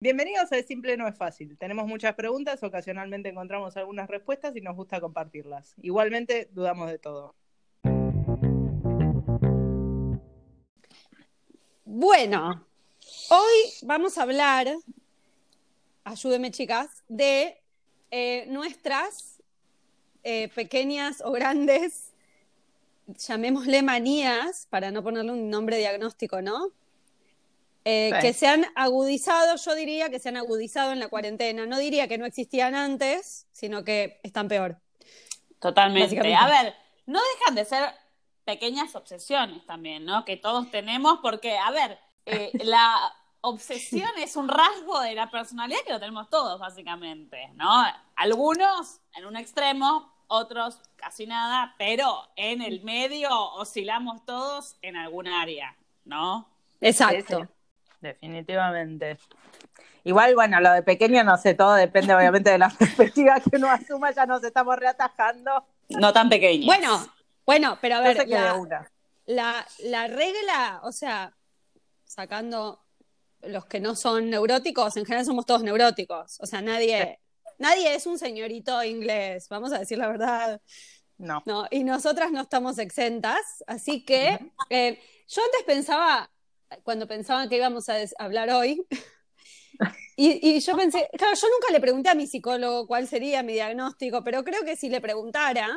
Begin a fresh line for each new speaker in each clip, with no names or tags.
Bienvenidos a Simple No es Fácil. Tenemos muchas preguntas, ocasionalmente encontramos algunas respuestas y nos gusta compartirlas. Igualmente, dudamos de todo.
Bueno, hoy vamos a hablar, ayúdenme chicas, de eh, nuestras eh, pequeñas o grandes, llamémosle manías, para no ponerle un nombre diagnóstico, ¿no? Eh,
Sí.
Que se han agudizado, yo diría que se han agudizado en la cuarentena. No diría que no existían antes, sino que están peor.
Totalmente. A ver, no dejan de ser pequeñas obsesiones también, ¿no? Que todos tenemos, porque, a ver, eh, la obsesión es un rasgo de la personalidad que lo tenemos todos, básicamente, ¿no? Algunos en un extremo, otros casi nada, pero en el medio oscilamos todos en algún área, ¿no?
Exacto.
Definitivamente. Igual, bueno, lo de pequeño no sé, todo depende obviamente de la perspectiva que uno asuma, ya nos estamos reatajando.
No tan pequeños.
Bueno, bueno, pero a ver,
sé que de
la,
una.
la, la regla, o sea, sacando los que no son neuróticos, en general somos todos neuróticos. O sea, nadie, nadie es un señorito inglés, vamos a decir la verdad.
No.
No, y nosotras no estamos exentas, así que eh, yo antes pensaba, cuando pensaba que íbamos a hablar hoy, y, y yo pensé, claro, yo nunca le pregunté a mi psicólogo cuál sería mi diagnóstico, pero creo que si le preguntara,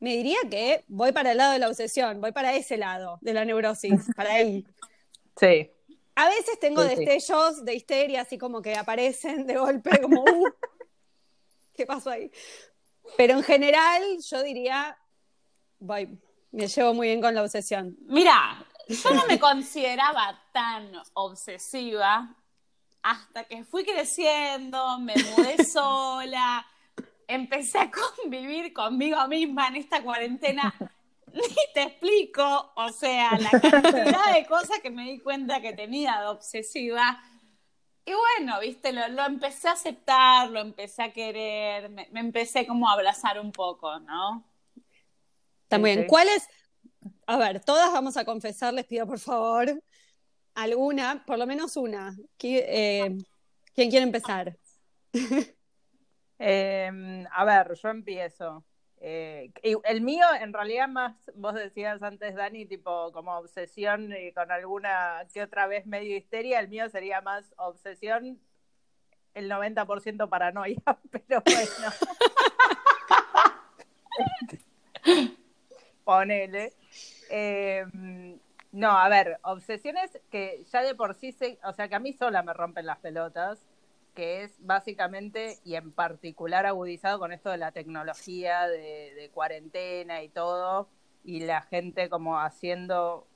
me diría que voy para el lado de la obsesión, voy para ese lado de la neurosis, para él.
Sí.
A veces tengo
Sí, sí.
destellos de histeria, así como que aparecen de golpe, como, uh, ¿qué pasó ahí? Pero en general, yo diría, voy, me llevo muy bien con la obsesión.
Mira, yo no me consideraba tan obsesiva hasta que fui creciendo, me mudé sola, empecé a convivir conmigo misma en esta cuarentena. Ni te explico, o sea, la cantidad de cosas que me di cuenta que tenía de obsesiva. Y bueno, viste, lo, lo empecé a aceptar, lo empecé a querer, me, me empecé como a abrazar un poco, ¿no?
Está muy bien. ¿Cuál es? A ver, todas vamos a confesar, les pido por favor, alguna, por lo menos una. Qui- eh, ¿Quién quiere empezar?
Eh, a ver, yo empiezo. Eh, y el mío, en realidad, más, vos decías antes, Dani, tipo como obsesión y con alguna que otra vez medio histeria, el mío sería más obsesión, el 90% paranoia, pero bueno. Ponele. Eh, no, a ver, obsesiones que ya de por sí, se, o sea, que a mí sola me rompen las pelotas, que es básicamente y en particular agudizado con esto de la tecnología, de, de cuarentena y todo, y la gente como haciendo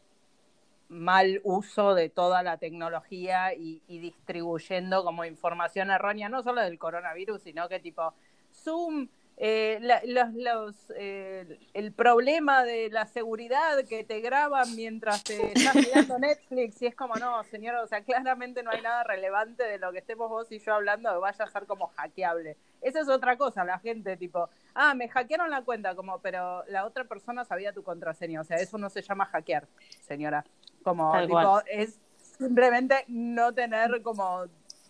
mal uso de toda la tecnología y, y distribuyendo como información errónea, no solo del coronavirus, sino que tipo Zoom, eh, la- los, los, eh, el problema de la seguridad que te graban mientras te estás mirando Netflix y es como, no, señor, o sea, claramente no hay nada relevante de lo que estemos vos y yo hablando que vaya a ser como hackeable. Esa es otra cosa, la gente tipo, ah, me hackearon la cuenta, como, pero la otra persona sabía tu contraseña, o sea, eso no se llama hackear, señora. Como, tipo, es simplemente no tener como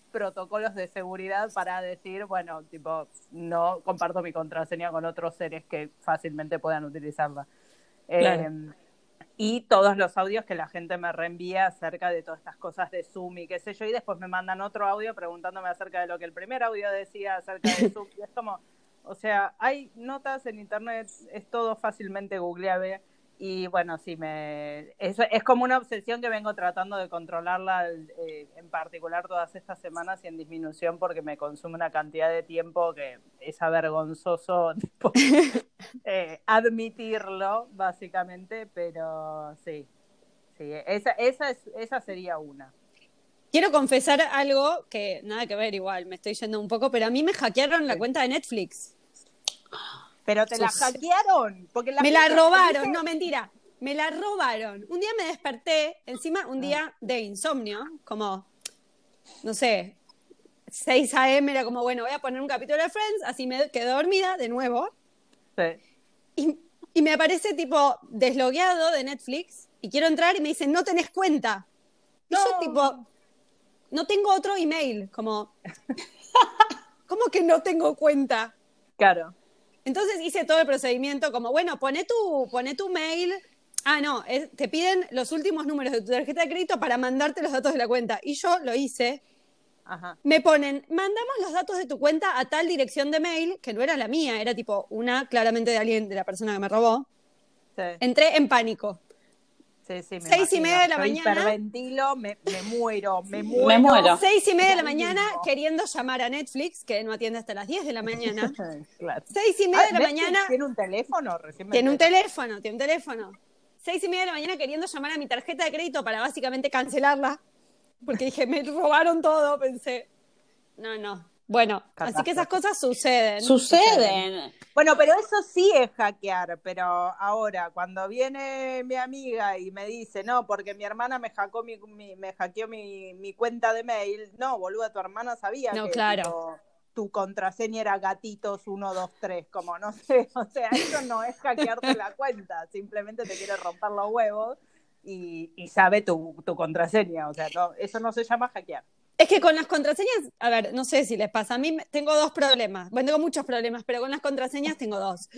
protocolos de seguridad para decir, bueno, tipo, no comparto mi contraseña con otros seres que fácilmente puedan utilizarla.
Claro.
Eh, y todos los audios que la gente me reenvía acerca de todas estas cosas de Zoom y qué sé yo, y después me mandan otro audio preguntándome acerca de lo que el primer audio decía acerca de Zoom. Y es como, o sea, hay notas en internet, es todo fácilmente googleable. Y bueno, sí, me es, es como una obsesión que vengo tratando de controlarla, eh, en particular todas estas semanas y en disminución porque me consume una cantidad de tiempo que es avergonzoso tipo, eh, admitirlo, básicamente, pero sí, sí, esa, esa, es, esa sería una.
Quiero confesar algo que nada que ver igual, me estoy yendo un poco, pero a mí me hackearon la cuenta de Netflix.
Pero te la hackearon, porque la
me la robaron, no mentira, me la robaron. Un día me desperté, encima un día de insomnio, como, no sé, 6 a.m. era como, bueno, voy a poner un capítulo de Friends, así me quedé dormida de nuevo.
Sí.
Y, y me aparece tipo deslogueado de Netflix y quiero entrar y me dicen, no tenés cuenta. Y yo tipo, no tengo otro email, como, ¿cómo que no tengo cuenta?
Claro.
Entonces hice todo el procedimiento como, bueno, pone tu, pone tu mail. Ah, no, es- te piden los últimos números de tu tarjeta de crédito para mandarte los datos de la cuenta. Y yo lo hice.
Ajá.
Me ponen, mandamos los datos de tu cuenta a tal dirección de mail, que no era la mía, era tipo una claramente de alguien, de la persona que me robó.
Sí,
Entré en pánico.
Sí, sí. me
Seis y media de la
Yo
mañana.
Hiperventilo, me, me muero, me muero.
Me muero.
Seis y media de la mañana queriendo llamar a Netflix, que no atiende hasta las 10 de la mañana.
Claro.
Seis y media de
Ah,
la
¿Netflix
mañana
¿Tiene un teléfono? Recién me
Tiene un teléfono, tiene un teléfono. Seis y media de la mañana queriendo llamar a mi tarjeta de crédito para básicamente cancelarla. Porque dije, me robaron todo, pensé. No, no. Bueno, así que esas cosas suceden.
Suceden.
Bueno, pero eso sí es hackear, pero ahora, cuando viene mi amiga y me dice, no, porque mi hermana me hackeó mi, mi- me hackeó mi, mi cuenta de mail, no, boluda, tu hermana sabía
No,
que
claro.
tipo, tu contraseña era gatitos 123, como no sé, o sea, eso no es hackearte la cuenta, simplemente te quiere romper los huevos y, y sabe tu, tu contraseña, o sea, no, eso no se llama hackear.
Es que con las contraseñas, a ver, no sé si les pasa. A mí tengo dos problemas. Bueno, tengo muchos problemas, pero con las contraseñas tengo dos.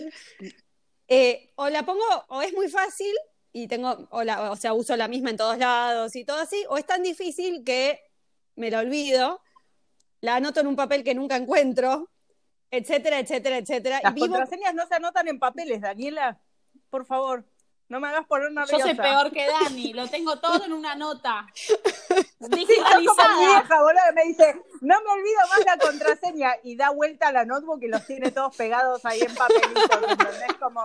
Eh, o la pongo, o es muy fácil y tengo, o, la- o sea, uso la misma en todos lados y todo así, o es tan difícil que me la olvido, la anoto en un papel que nunca encuentro, etcétera, etcétera, etcétera.
Las
y vivo
contraseñas no se anotan en papeles, Daniela, por favor, no me hagas poner nerviosa.
Yo soy peor que Dani, lo tengo todo en una nota.
Sí, sos como mi
Digitalizada.
vieja, boludo, que me dice, no me olvido más la contraseña y da vuelta a la notebook y los tiene todos pegados ahí en papelitos, ¿entendés? Como,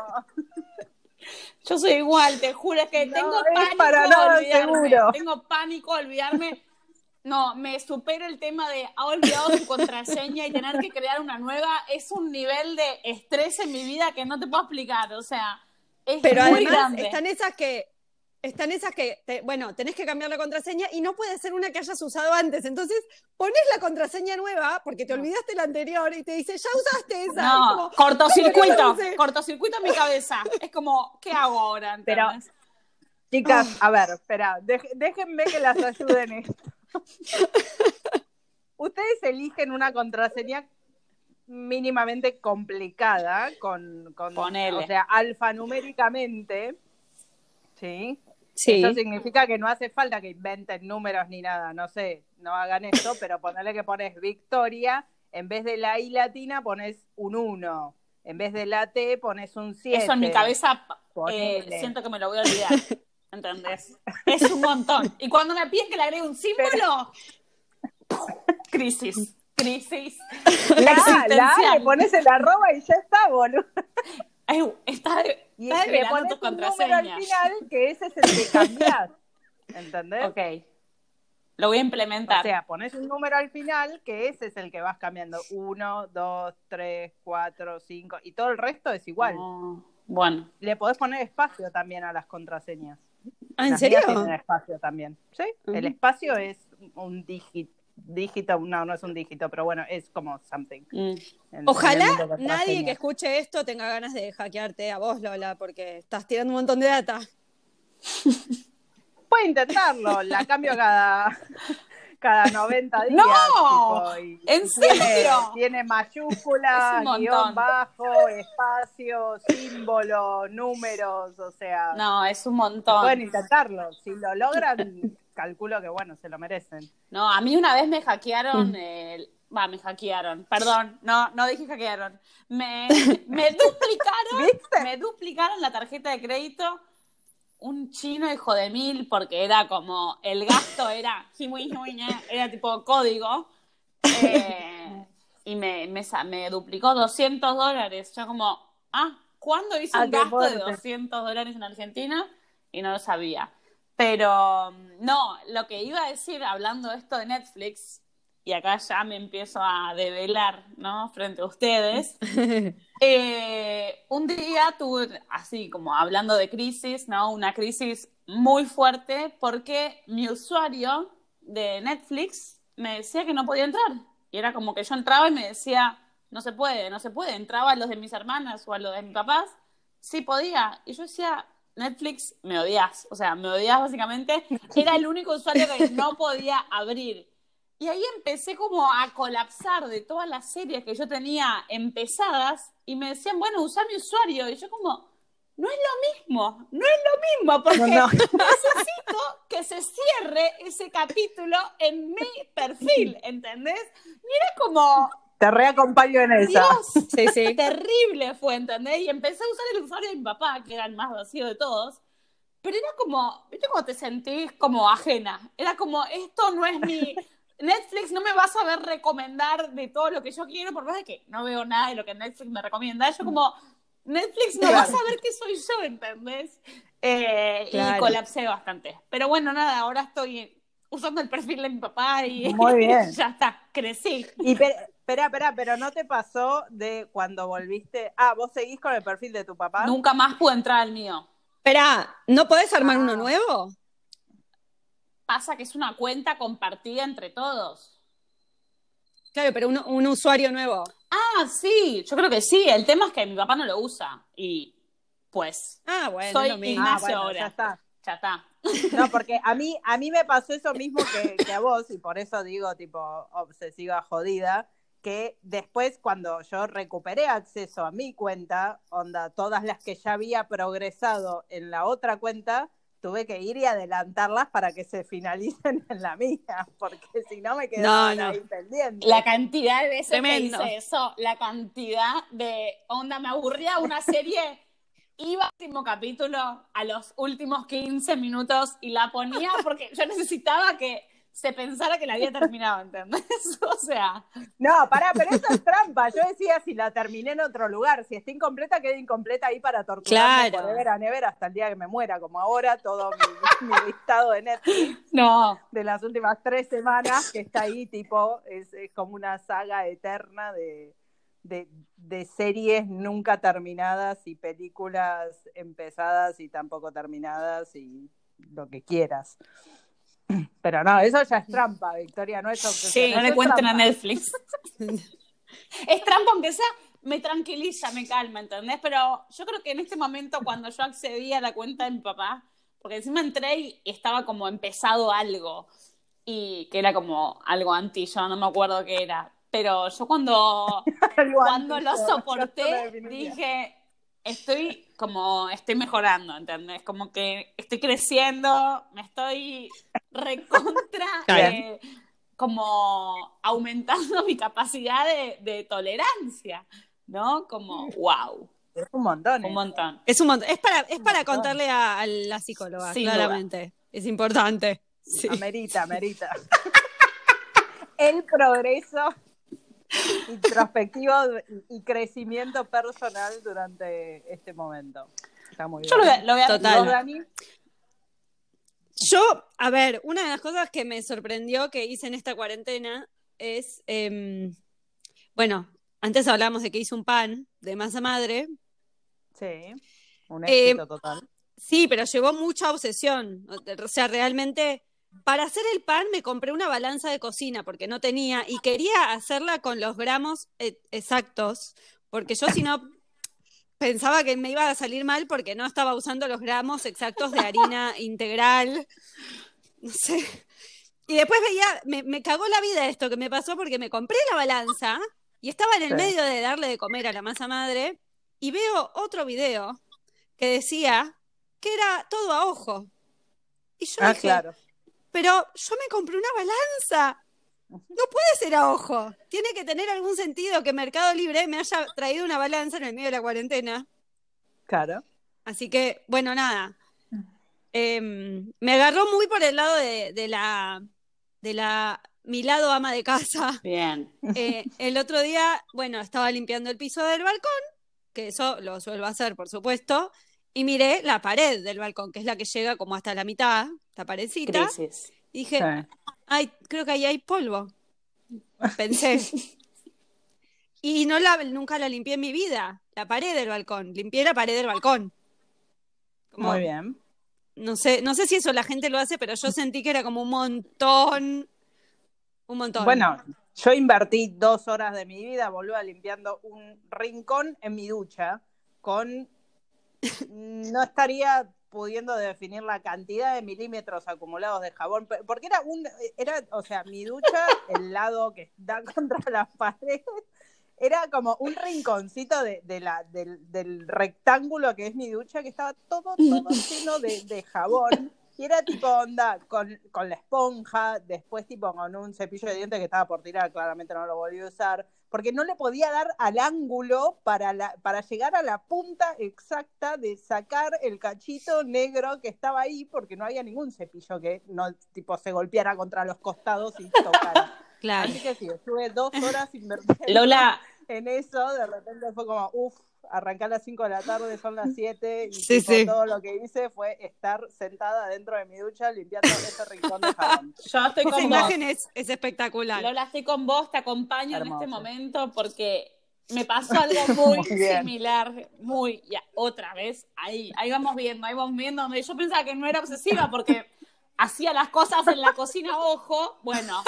Yo soy igual, te juro que
No,
tengo
es
pánico
para
a
nada
olvidarme.
seguro.
Tengo pánico a olvidarme. No, me supera el tema de ha olvidado su contraseña y tener que crear una nueva. Es un nivel de estrés en mi vida que no te puedo explicar. O sea, es
Pero
muy
además
grande.
están esas que, están esas que, te- bueno, tenés que cambiar la contraseña y no puede ser una que hayas usado antes. Entonces pones la contraseña nueva porque te olvidaste la anterior y te dice, ya usaste esa.
No,
como,
cortocircuito, cortocircuito en mi cabeza. Es como, ¿qué hago ahora?
Pero- chicas, a ver, espera, dej- déjenme que las ayude en esto. Ustedes eligen una contraseña mínimamente complicada con, con
Ponele.
o sea, alfanuméricamente, ¿sí?
Sí.
Eso significa que no hace falta que inventen números ni nada, no sé, no hagan esto, pero ponerle que pones Victoria, en vez de la I latina pones un 1, en vez de la T pones un 7.
Eso en mi cabeza eh, siento que me lo voy a olvidar. ¿Entendés? Es un montón. Y cuando me piden que le agregue un símbolo, crisis. Crisis.
La, la le pones el arroba y ya está, boludo.
Ay, está,
Y
está
le pones
tu
un número al
contraseña.
final que ese es el que cambiás. ¿Entendés?
Ok. Lo voy a
O
implementar.
sea, pones un número al final que ese es el que vas cambiando. 1, 2, 3, 4, 5 y todo el resto es igual.
Oh, bueno.
Le podés poner espacio también a las contraseñas.
Ah, ¿En
Las
serio?
tienen espacio también. Sí, el espacio es un dígito, dígito, no, no es un dígito, pero bueno, es como something.
Mm.
en-
Ojalá nadie que escuche esto tenga ganas de hackearte a vos, Lola, porque estás tirando un montón de data.
Puede intentarlo, la cambio cada, cada 90 días.
¡No!
tipo, y-
¿En
tiene-
serio?
Tiene, mayúsculas, guion bajo, espacio, símbolo, números, o sea,
No, es un
pueden
montón.
intentarlo. Si lo logran, calculo que bueno, se lo merecen.
No, a mí una vez me hackearon el... Va, me hackearon. Perdón, no, no dije hackearon. Me, me duplicaron,
¿Viste?
me duplicaron la tarjeta de crédito un chino hijo de mil porque era como, el gasto era, era tipo código. eh, y me, me, me duplicó 200 dólares. Yo como, ah, ¿cuándo hice
Ah,
un gasto de
fuerte.
200 dólares en Argentina? Y no lo sabía. Pero no, lo que iba a decir hablando de esto de Netflix, y acá ya me empiezo a develar, ¿no? Frente a ustedes. Eh, un día tuve, así como hablando de crisis, ¿no? Una crisis muy fuerte porque mi usuario de Netflix me decía que no podía entrar. Y era como que yo entraba y me decía, no se puede, no se puede. Entraba a los de mis hermanas o a los de mis papás, sí podía. Y yo decía, Netflix, me odias. O sea, me odias básicamente. Era el único usuario que no podía abrir. Y ahí empecé como a colapsar de todas las series que yo tenía empezadas y me decían, bueno, usa mi usuario. Y yo como, no es lo mismo, no es lo mismo, porque
No, no.
necesito que se cierre ese capítulo en mi perfil, ¿entendés? Y era como,
Te reacompaño en esa.
Dios,
Sí, sí.
terrible fue, ¿entendés? Y empecé a usar el usuario de mi papá, que era el más vacío de todos. Pero era como, ¿viste cómo te sentís como ajena? Era como, esto no es mi... Netflix no me va a saber recomendar de todo lo que yo quiero, por más de que no veo nada de lo que Netflix me recomienda. Yo como, Netflix no va a saber qué soy yo, ¿entendés? Eh,
Claro.
Y colapsé bastante. Pero bueno, nada, ahora estoy usando el perfil de mi papá y
Muy bien.
ya está, crecí.
Y pe- espera, espera, pero ¿no te pasó de cuando volviste? Ah, ¿vos seguís con el perfil de tu papá?
Nunca más pude entrar al mío.
Espera, ¿no podés armar
Ah.
uno nuevo?
Pasa que es una cuenta compartida entre todos.
Claro, pero un, un usuario nuevo.
Ah, sí, yo creo que sí. El tema es que mi papá no lo usa. Y pues,
Ah, bueno,
Soy
es lo mismo.
Ah,
Ignacio
bueno,
ahora.
ya está.
ya está.
No, porque a mí, a mí me pasó eso mismo que, que a vos, y por eso digo, tipo, obsesiva jodida, que después cuando yo recuperé acceso a mi cuenta, onda, todas las que ya había progresado en la otra cuenta, tuve que ir y adelantarlas para que se finalicen en la mía, porque si no me quedaban
No, no.
ahí.
La cantidad de veces
Tremendo.
que hice eso, la cantidad de onda, me aburría una serie, iba al último capítulo a los últimos 15 minutos y la ponía porque yo necesitaba que se pensara que la había terminado, ¿entendés? O sea,
No, pará, pero eso es trampa. Yo decía si la terminé en otro lugar. Si está incompleta, queda incompleta ahí para torturarme
Claro.
de ver a never hasta el día que me muera, como ahora todo mi, mi listado de Netflix
no.
de las últimas tres semanas que está ahí, tipo, es, es como una saga eterna de, de, de series nunca terminadas y películas empezadas y tampoco terminadas y lo que quieras. Pero no, eso ya es trampa, Victoria, no es
Sí, no le cuenten a. Netflix. es trampa, aunque sea, me tranquiliza, me calma, ¿entendés? Pero yo creo que en este momento, cuando yo accedí a la cuenta de mi papá, porque encima entré y estaba como empezado algo, y que era como algo anti, yo no me acuerdo qué era. Pero yo cuando, cuando lo soporté, dije, estoy como, estoy mejorando, ¿entendés? Como que estoy creciendo, me estoy recontra, eh, como aumentando mi capacidad de, de tolerancia, ¿no? Como, wow,
Es un montón.
un
¿eh?
montón.
Es un montón. Es para, es para contarle a, a la psicóloga,
Sin
claramente. Es importante. Sí.
Amerita, amerita. El progreso introspectivo y crecimiento personal durante este momento. Está muy bien.
Yo lo voy a, lo voy a-
Total.
¿Vos, Dani?
Yo, a ver, una de las cosas que me sorprendió que hice en esta cuarentena es, em, bueno, antes hablamos de que hice un pan de masa madre.
Sí, un
Eh,
éxito total.
Sí, pero llevó mucha obsesión. O sea, realmente, para hacer el pan me compré una balanza de cocina porque no tenía y quería hacerla con los gramos eh, exactos, porque yo si no pensaba que me iba a salir mal porque no estaba usando los gramos exactos de harina integral. No sé. Y después veía, me, me cagó la vida esto que me pasó porque me compré la balanza y estaba en el
Sí.
medio de darle de comer a la masa madre y veo otro video que decía que era todo a ojo. Y yo
Ah,
dije,
claro.
Pero yo me compré una balanza. No puede ser a ojo. Tiene que tener algún sentido que Mercado Libre me haya traído una balanza en el medio de la cuarentena.
Claro.
Así que, bueno, nada. Em, me agarró muy por el lado de, de la, de la, mi lado ama de casa.
Bien.
Eh, el otro día, bueno, estaba limpiando el piso del balcón, que eso lo suelo hacer, por supuesto, y miré la pared del balcón, que es la que llega como hasta la mitad, la paredcita,
Crisis.
dije,
Sí.
ay, creo que ahí hay polvo. Pensé. Y no la, nunca la limpié en mi vida, la pared del balcón, limpié la pared del balcón. Como-
Muy bien.
No sé, no sé si eso la gente lo hace, pero yo sentí que era como un montón, un montón.
Bueno, yo invertí dos horas de mi vida, boluda, limpiando un rincón en mi ducha con... No estaría pudiendo definir la cantidad de milímetros acumulados de jabón, porque era un, era, o sea, mi ducha, el lado que da contra la pared, era como un rinconcito de, de la, del, del rectángulo que es mi ducha, que estaba todo, todo lleno de, de jabón. Y era tipo onda con, con la esponja, después tipo con un cepillo de dientes que estaba por tirar, claramente no lo volví a usar, porque no le podía dar al ángulo para, la, para llegar a la punta exacta de sacar el cachito negro que estaba ahí, porque no había ningún cepillo que no tipo se golpeara contra los costados y tocara.
Claro.
Así que sí, estuve dos horas invirtiendo
Lola,
en eso, de repente fue como, uff, arranqué a las 5 de la tarde, son las 7, y
Sí,
tipo,
sí.
todo lo que hice fue estar sentada dentro de mi ducha limpiando ese rincón de jabón.
yo estoy
Esa
con vos.
imagen es, es espectacular.
Lola, estoy con vos, te acompaño en este momento porque me pasó algo muy, similar, muy, ya, otra vez, ahí, ahí vamos viendo, ahí vamos viendo, yo pensaba que no era obsesiva porque hacía las cosas en la cocina, ojo, bueno,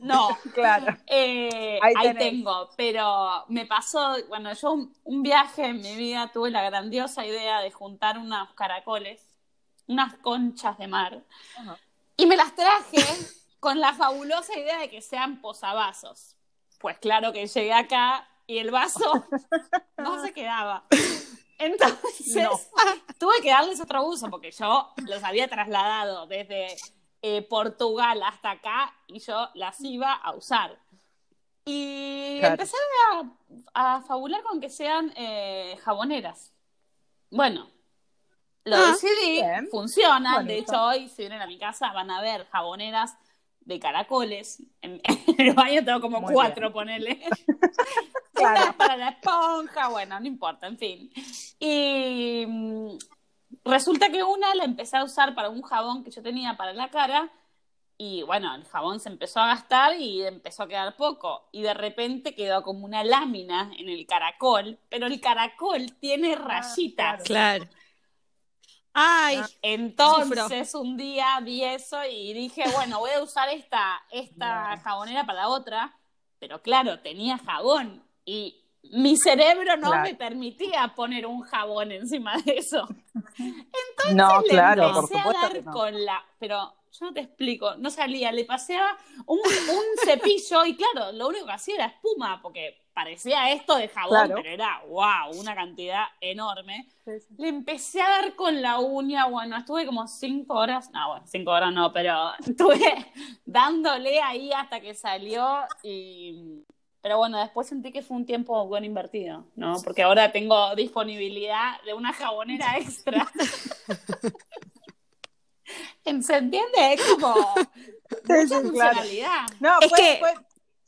no,
Claro.
eh,
Ahí
tengo, pero me pasó, bueno, yo un, un viaje en mi vida tuve la grandiosa idea de juntar unos caracoles, unas conchas de mar, y me las traje con la fabulosa idea de que sean posavasos. Pues claro que llegué acá y el vaso no se quedaba. Entonces
No.
tuve que darles otro uso porque yo los había trasladado desde eh, Portugal hasta acá y yo las iba a usar. Y
Claro.
empecé a, a fabular con que sean eh, jaboneras. Bueno, lo
Ah,
decidí,
bien.
funcionan. De hecho, hoy, si vienen a mi casa, van a ver jaboneras de caracoles. En, en el baño tengo como
Muy
cuatro, ponele.
Claro.
Para la esponja, bueno, no importa, en fin. Y mm, resulta que una la empecé a usar para un jabón que yo tenía para la cara. Y bueno, el jabón se empezó a gastar y empezó a quedar poco. Y de repente quedó como una lámina en el caracol, pero el caracol tiene rayitas.
Claro. Ay,
Ah.
Entonces un día vi eso y dije, bueno, voy a usar esta, esta jabonera para la otra, pero claro, tenía jabón y mi cerebro no
Claro.
me permitía poner un jabón encima de eso.
no,
Le
claro,
empecé a dar
no.
con la, pero yo no te explico, no salía, le paseaba un, un cepillo y claro, lo único que hacía era espuma, porque parecía esto de jabón,
Claro.
pero era wow, una cantidad enorme.
Sí, sí.
Le empecé a dar con la uña, bueno, estuve como cinco horas, no, bueno, cinco horas no, pero estuve dándole ahí hasta que salió y... Pero bueno, después sentí que fue un tiempo bueno invertido, ¿no? Porque ahora tengo disponibilidad de una jabonera extra. ¿Se entiende? Es como
sí, claro.
funcionalidad.
No,
Es
fue-
que-
fue-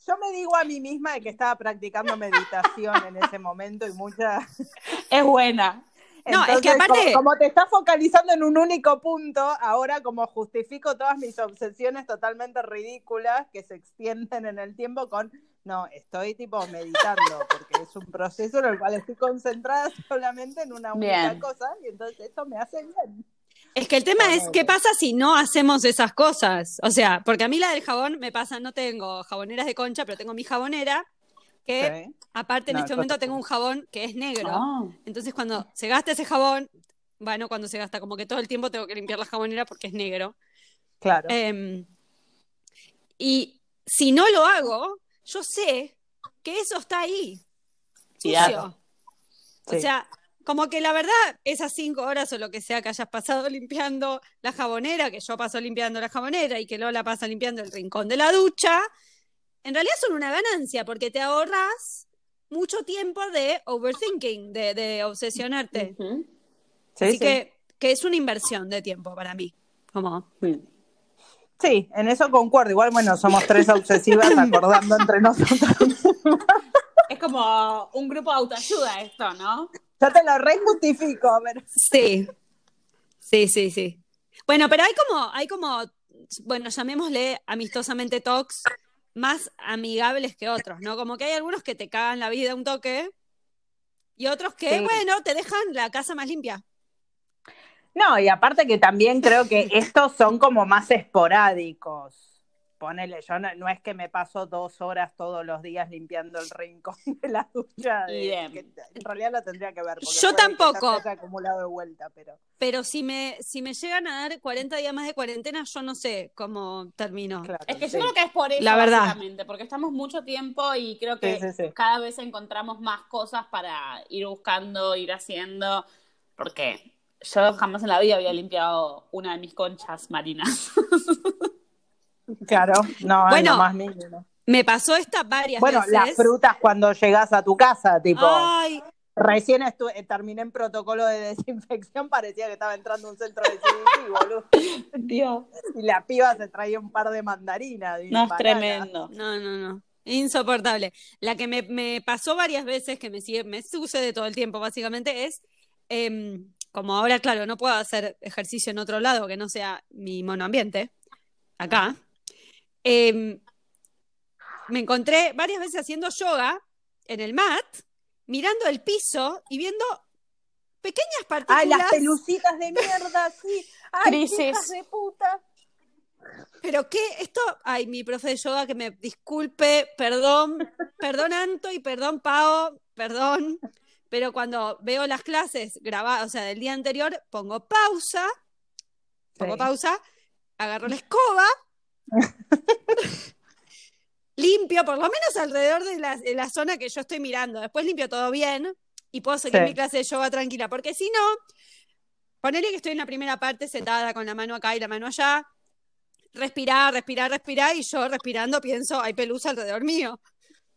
yo me digo a mí misma de que estaba practicando meditación en ese momento y mucha...
Es buena.
No, es que aparte-
Como, como te estás focalizando en un único punto, ahora como justifico todas mis obsesiones totalmente ridículas que se extienden en el tiempo con, no, estoy tipo meditando, porque es un proceso en el cual estoy concentrada solamente en una única
Bien.
cosa y entonces esto me hace bien.
es que el tema es. ¿qué pasa si no hacemos esas cosas? O sea, porque a mí la del jabón me pasa, no tengo jaboneras de concha, pero tengo mi jabonera, que
Sí.
aparte en
No,
este momento tengo un jabón que es negro.
Ah.
Entonces cuando se gasta ese jabón, bueno, cuando se gasta, como que todo el tiempo tengo que limpiar la jabonera porque es negro.
Claro.
Em, y si no lo hago, yo sé que eso está ahí, sucio. O
Sí.
sea, como que la verdad, esas cinco horas o lo que sea que hayas pasado limpiando la jabonera, que yo paso limpiando la jabonera y que Lola pasa limpiando el rincón de la ducha, en realidad son una ganancia porque te ahorras mucho tiempo de overthinking, de, de obsesionarte.
Sí,
Así
sí.
Que, que es una inversión de tiempo para mí. Como,
Sí, en eso concuerdo. Igual, bueno, somos tres obsesivas acordando entre nosotros.
Es como un grupo de autoayuda esto, ¿no?
Yo te lo rejustifico, pero
Sí, sí, sí, sí. Bueno, pero hay como, hay como, bueno, llamémosle amistosamente talks más amigables que otros, ¿no? Como que hay algunos que te cagan la vida un toque y otros que,
Sí.
bueno, te dejan la casa más limpia.
No, y aparte que también creo que estos son como más esporádicos. ponele, yo no, no es que me paso dos horas todos los días limpiando el rincón de la ducha. de- que en realidad lo tendría que ver.
Yo
que
tampoco.
acumulado de vuelta, pero.
Pero si me, si me llegan a dar 40 días más de cuarentena, yo no sé cómo termino.
Claro,
Es que
sí.
yo creo que es por eso,
La verdad.
básicamente, porque estamos mucho tiempo y creo que
Sí, sí, sí.
cada vez encontramos más cosas para ir buscando, ir haciendo, porque yo jamás en la vida había limpiado una de mis conchas marinas.
Claro, no,
Bueno,
lo más mínimo.
Me pasó esta varias
Bueno,
veces.
las frutas cuando llegas a tu casa, tipo,
Ay,
recién eh, terminé en protocolo de desinfección, parecía que estaba entrando a un centro de CBD, boludo.
Dios.
Y la piba se traía un par de mandarinas.
No, es tremendo.
no, no, no. Insoportable. La que me, me pasó varias veces, que me sigue, me sucede todo el tiempo, básicamente, es em, como ahora, claro, no puedo hacer ejercicio en otro lado que no sea mi monoambiente, acá. em, me encontré varias veces haciendo yoga en el mat, mirando el piso y viendo pequeñas partículas.
Ay, las pelucitas de mierda, sí. Ay,
Crisis.
hijas de puta.
Pero qué, esto, ay, mi profe de yoga que me disculpe, perdón, perdón Anto y perdón Pao, perdón, pero cuando veo las clases grabadas, o sea, del día anterior, pongo pausa, pongo
Sí.
pausa, agarro la escoba, limpio por lo menos alrededor de la, de la zona que yo estoy mirando, después limpio todo bien y puedo seguir
Sí.
mi clase de yoga tranquila, porque si no, ponele que estoy en la primera parte sentada con la mano acá y la mano allá, respirar, respirar, respirar, y yo respirando pienso, hay pelusa alrededor mío.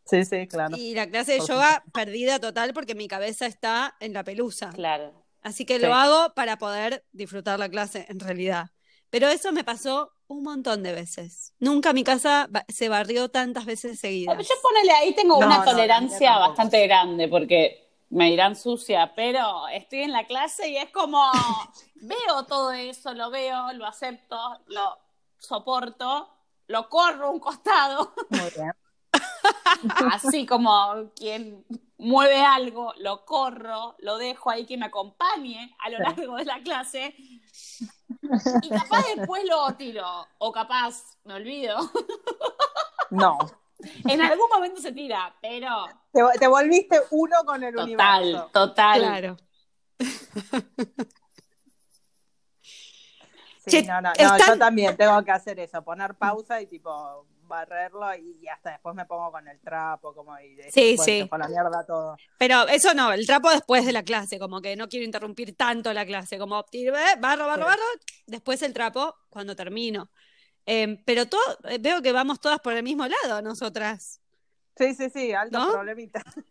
Sí, sí, claro.
Y la clase de yoga perdida total porque mi cabeza está en la pelusa.
Claro.
Así que
Sí.
lo hago para poder disfrutar la clase, en realidad. Pero eso me pasó un montón de veces. Nunca mi casa se barrió tantas veces seguidas.
Yo ponele ahí, tengo
No,
una
no,
tolerancia bastante grande porque me dirán sucia, pero estoy en la clase y es como, veo todo eso, lo veo, lo acepto, lo soporto, lo corro un costado,
Muy bien.
así como quien mueve algo, lo corro, lo dejo ahí que me acompañe a lo largo de la clase. Y capaz después lo tiro, o capaz me olvido.
No.
En algún momento se tira, pero
Te, te volviste uno con el
Total,
universo.
total.
Claro.
Sí,
Che,
no, no, no,
están-
yo también tengo que hacer eso, poner pausa y tipo barrerlo y hasta después me pongo con el trapo, como y después
Sí, sí.
a la mierda todo.
Pero eso no, el trapo después de la clase, como que no quiero interrumpir tanto la clase, como eh, barro, barro,
Sí.
barro, después el trapo cuando termino. Eh, pero todo, eh, veo que vamos todas por el mismo lado, nosotras.
Sí, sí, sí, alto
¿No?
problemita.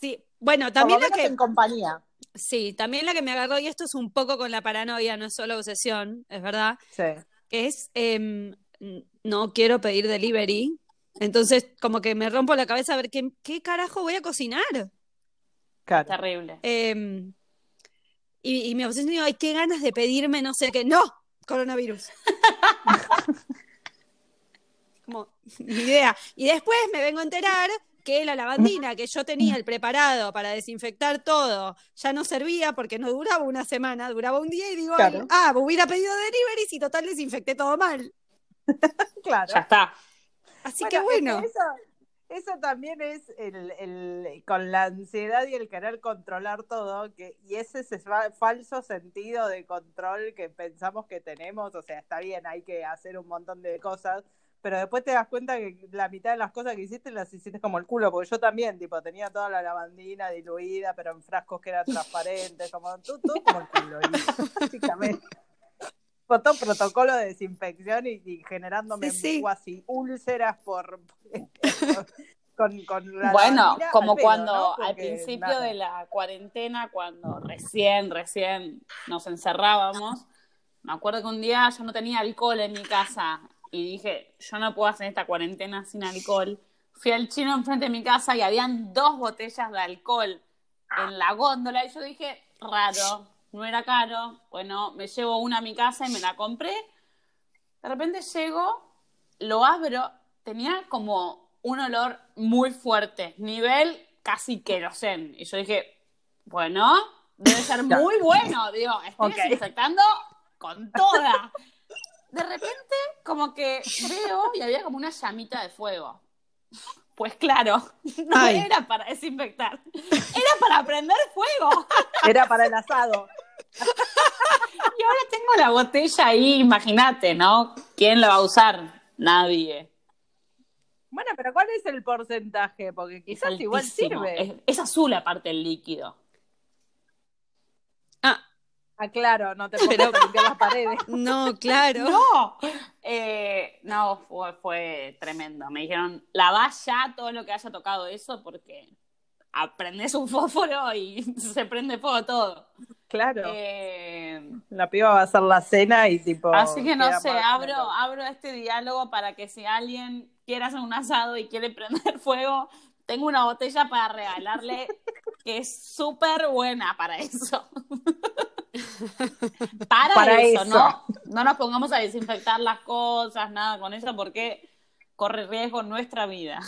Sí, bueno, también la que,
en compañía.
sí, también la que me agarró, y esto es un poco con la paranoia, no es solo obsesión, es verdad,
Sí.
que es, em, no quiero pedir delivery, entonces como que me rompo la cabeza a ver qué, qué carajo voy a cocinar.
Claro.
Terrible.
Eh, y, y mi obsesión digo, ay, qué ganas de pedirme no sé qué. ¡No! Coronavirus. Como, ni idea. Y después me vengo a enterar que la lavandina que yo tenía el preparado para desinfectar todo ya no servía porque no duraba una semana, duraba un día y digo,
Claro.
ah, hubiera pedido delivery y total desinfecté todo mal.
claro.
Ya está.
Así
Bueno,
que
es
bueno.
Eso, eso también es el, el- con la ansiedad y el querer controlar todo, que, y ese es ese fa- falso sentido de control que pensamos que tenemos, o sea, está bien, hay que hacer un montón de cosas, pero después te das cuenta que la mitad de las cosas que hiciste las hiciste como el culo, porque yo también, tipo, tenía toda la lavandina diluida, pero en frascos que eran transparentes, como tú, tú como el culo, básicamente. Todo protocolo de desinfección y, y generándome
Sí, sí.
úlceras por, con, con la
Bueno, como
al
cuando
¿no?
al principio
nada.
de la cuarentena, cuando recién, recién nos encerrábamos, me acuerdo que un día yo no tenía alcohol en mi casa y dije, yo no puedo hacer esta cuarentena sin alcohol. Fui al chino enfrente de mi casa y habían dos botellas de alcohol en la góndola y yo dije, raro, no era caro, bueno, me llevo una a mi casa y me la compré. De repente llego, lo abro, tenía como un olor muy fuerte, nivel casi querosén. Y yo dije, bueno, debe ser muy bueno, digo, estoy
Ok.
desinfectando con toda. de repente como que veo y había como una llamita de fuego. Pues claro, no
Ay.
era para desinfectar, era para prender fuego.
Era para el asado.
Y ahora tengo la botella ahí, imagínate, ¿no? ¿Quién la va a usar? Nadie.
Bueno, pero ¿cuál es el porcentaje? Porque
Es
quizás igual sirve.
Es, es azul aparte el líquido.
Ah,
Ah, claro, no te a limpiar las paredes.
no, claro.
No, Eh, no, fue, fue tremendo. Me dijeron, lavá ya todo lo que haya tocado eso porque aprendes un fósforo y se prende fuego todo.
Claro.
Eh,
La piba va a hacer la cena y tipo.
así que no sé, abro, abro este diálogo para que si alguien quiere hacer un asado y quiere prender fuego, tengo una botella para regalarle que es súper buena para eso. para,
Para
eso,
eso.
¿no? No nos pongamos a desinfectar las cosas, nada con eso, porque corre riesgo nuestra vida.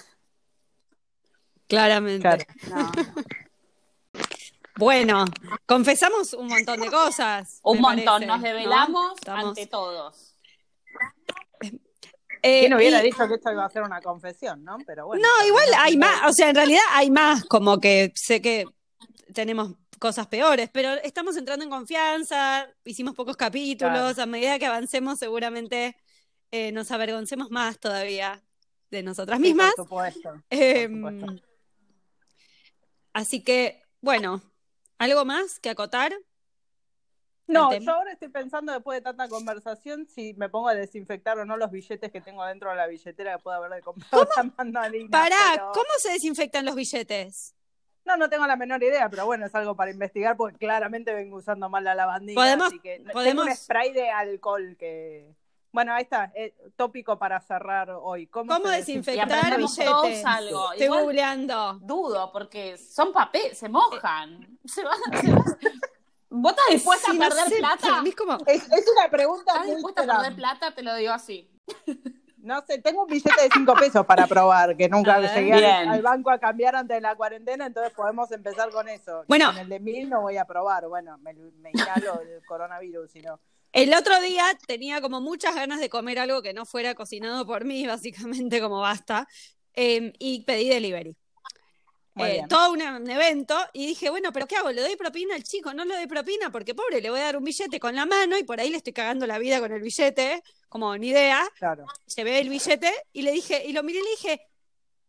Claramente.
Claro.
No,
Bueno, confesamos un montón de cosas.
Un montón,
parece,
nos
¿no?
develamos
Estamos-
ante todos.
Eh,
¿Quién hubiera
y-
dicho que esto iba a ser una confesión, no? Pero bueno.
No, igual hay más, o sea, en realidad hay más, como que sé que tenemos cosas peores, pero estamos entrando en confianza, hicimos pocos capítulos,
Claro.
a medida que avancemos seguramente eh, nos avergoncemos más todavía de nosotras
Sí,
mismas.
Por supuesto. por
Em,
supuesto.
así que, bueno, ¿algo más que acotar?
No, yo ahora estoy pensando después de tanta conversación si me pongo a desinfectar o no los billetes que tengo dentro de la billetera que puedo haber de comprar la mandolina.
Pará,
pero-
¿cómo se desinfectan los billetes?
No, no tengo la menor idea, pero bueno, es algo para investigar porque claramente vengo usando mal la lavandina.
Podemos-
así que
podemos-
Tengo un spray de alcohol que... Bueno, ahí está, eh, tópico para cerrar hoy. ¿Cómo,
¿Cómo
se
desinfectar billetes?
todos algo.
Estoy
Igual-
googleando.
Dudo, porque son papel, se mojan. Se van, se van. ¿Vos estás dispuesta
Sí,
a
no
perder
sé,
plata?
es como-
Es, es una pregunta
¿Estás
muy
dispuesta a perder plata? Te lo digo así.
No sé, tengo un billete de 5 pesos para probar, que nunca
ver.
llegué al, al banco a cambiar antes de la cuarentena, entonces podemos empezar con eso.
Bueno.
Con el de mil no voy a probar, bueno, me, me inhalo el coronavirus, sino...
El otro día tenía como muchas ganas de comer algo que no fuera cocinado por mí, básicamente como basta, eh, y pedí delivery. Eh, todo un, un evento y dije, bueno, pero ¿qué hago? ¿Le doy propina al chico? No le doy propina porque pobre, le voy a dar un billete con la mano y por ahí le estoy cagando la vida con el billete, como ni idea.
Claro.
Llevé el billete y le dije, y lo miré y le dije,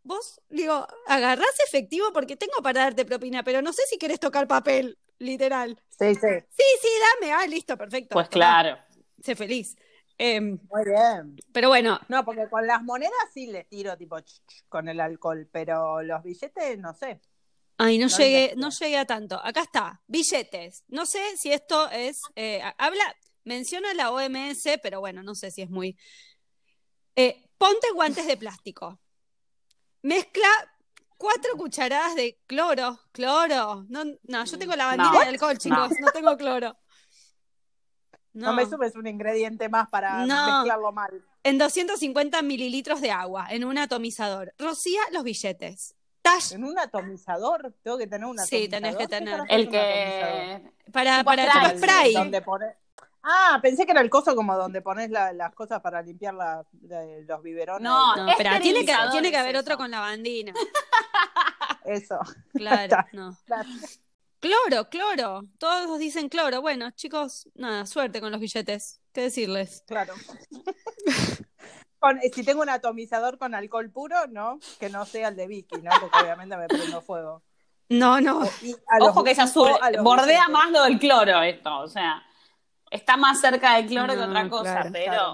vos, digo, agarrás efectivo porque tengo para darte propina, pero no sé si querés tocar papel, literal.
Sí, sí,
Sí, sí, dame, ah, listo, perfecto.
Pues claro.
Sé feliz. Em,
muy bien.
pero bueno,
No, porque con las monedas sí les tiro tipo ch, ch, con el alcohol, pero los billetes no sé.
Ay, no,
No
llegué, no llegué a tanto. Acá está, billetes. No sé si esto es, eh, habla, menciona la OMS, pero bueno, no sé si es muy. Eh, ponte guantes de plástico. Mezcla cuatro cucharadas de cloro. Cloro. No, no yo tengo la bandina
No.
de alcohol, chicos, no, tengo cloro.
No. me subes un ingrediente más para
No.
mezclarlo mal.
En 250 mililitros de agua, en un atomizador. Rocía los billetes. Tash,
¿En un atomizador? ¿Tengo que tener un
Sí,
atomizador?
tenés que
¿Qué
tener.
El que.
para, para
spray.
como spray.
Donde pone- Ah, pensé que era el coso como donde pones la- las cosas para limpiar la- la- los biberones.
No,
No, espera, tiene que, tiene haber
eso.
otro con lavandina.
Eso.
Claro, no.
Claro.
Cloro, cloro. Todos dicen cloro. Bueno, chicos, nada, suerte con los billetes. ¿Qué decirles?
Claro. Con- si tengo un atomizador con alcohol puro, ¿no? Que no sea el de Vicky, ¿no? Porque obviamente me prendo fuego.
No, no.
Los-
Ojo que es azul. Bordea
billetes.
más lo del cloro esto. O sea, está más cerca del cloro que otra cosa,
claro,
pero.
claro.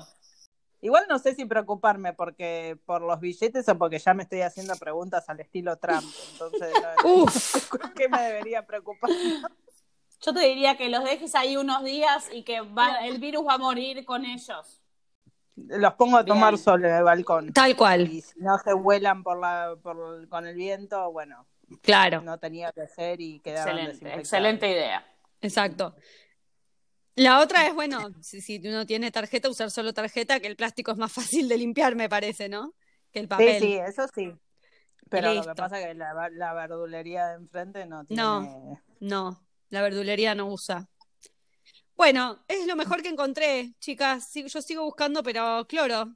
Igual no sé si preocuparme porque por los billetes o porque ya me estoy haciendo preguntas al estilo Trump. Entonces, no. ¿qué me debería preocupar?
Yo te diría que los dejes ahí unos días y que va- el virus va a morir con ellos.
Los pongo a tomar
Bien.
sol en el balcón.
Tal cual.
Y si no se vuelan por la, por, con el viento, bueno,
Claro,
no tenía que ser y quedaron
Excelente, excelente idea.
exacto. La otra es, bueno, si, si uno tiene tarjeta, usar solo tarjeta, que el plástico es más fácil de limpiar, me parece, ¿no? Que el
Sí,
papel.
sí, eso sí. Pero lo que pasa es que la, la verdulería de enfrente no tiene.
No. No, la verdulería no usa. Bueno, es lo mejor que encontré, chicas. Sí, Yo sigo buscando, pero cloro.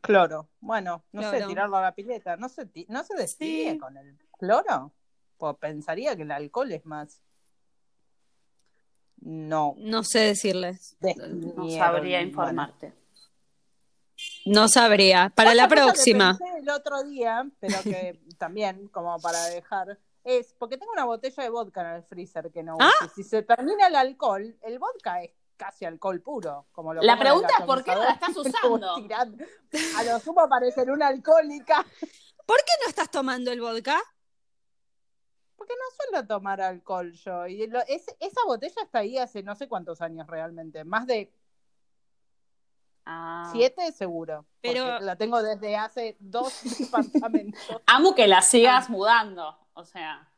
Cloro. Bueno, no sé, tirarlo a la pileta. No se, no se
Sí.
con el cloro. Pues pensaría que el alcohol es más. No.
No sé decirles.
No sabría informarte.
No sabría. Para
Otra
la
que
próxima.
pensé el otro día, pero que también, como para dejar, es porque tengo una botella de vodka en el freezer que no uso.
Ah.
Si se termina el alcohol, el vodka es casi alcohol puro. Como lo
La pregunta es, ¿por qué no la estás usando?
A lo sumo parecer una alcohólica.
¿Por qué no estás tomando el vodka?
Porque no suelo tomar alcohol yo. Y lo- es- esa botella está ahí hace no sé cuántos años realmente. Más de
Ah.
siete seguro.
Pero-
la tengo desde hace dos departamentos.
Amo que la
Ah.
sigas mudando. O sea,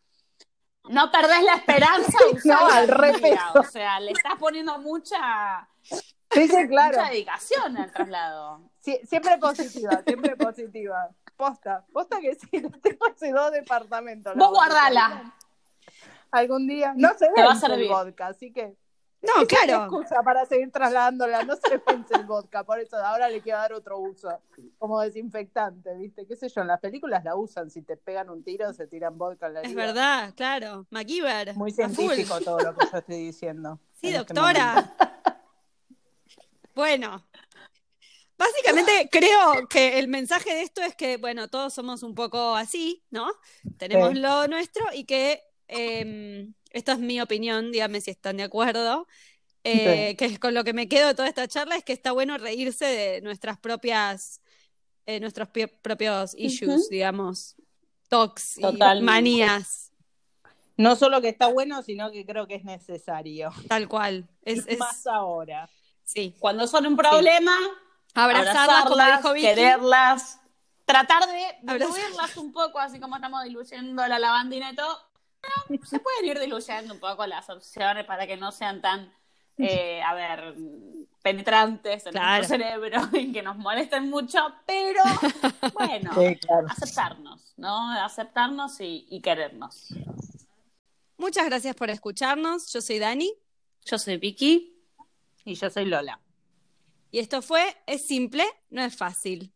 no perdés la esperanza
No, al repeso.
O sea, le estás poniendo mucha,
Sí, sí, claro.
mucha dedicación al traslado.
Sie- siempre positiva, siempre positiva. Posta, posta que sí, tengo hace dos departamentos.
Vos guardala.
Algún día. No se
Te va a
vence el
servir.
vodka, así que.
No,
es
claro.
excusa para seguir trasladándola. No se vence el vodka, por eso ahora le quiero dar otro uso. Como desinfectante, ¿viste? ¿Qué sé yo? En las películas la usan. Si te pegan un tiro, se tiran vodka en la
Es
herida.
verdad, claro. MacGyver.
Muy científico todo lo que yo estoy diciendo.
Sí,
este
doctora. Bueno, básicamente creo que el mensaje de esto es que, bueno, todos somos un poco así, ¿no? Tenemos
Sí.
lo nuestro y que eh, esta es mi opinión, díganme si están de acuerdo. eh, Que es con lo que me quedo de toda esta charla es que está bueno reírse de nuestras propias, eh, nuestros pi- propios issues, digamos, talks y manías,
No solo que está bueno, sino que creo que es necesario.
tal cual. Es, es-
Más ahora.
sí.
Cuando son un problema,
Abrazarlas, como dijo Vicky.
quererlas, tratar de diluirlas un poco, así como estamos diluyendo la lavandina y todo. Pero se pueden ir diluyendo un poco las opciones para que no sean tan, eh, a ver, penetrantes en
Claro.
nuestro cerebro y que nos molesten mucho, pero bueno,
Sí, claro.
aceptarnos, ¿no? Aceptarnos y, y querernos.
Muchas gracias por escucharnos. Yo soy Dani
Yo soy Vicky.
Y yo soy Lola.
Y esto fue Es simple, no es fácil.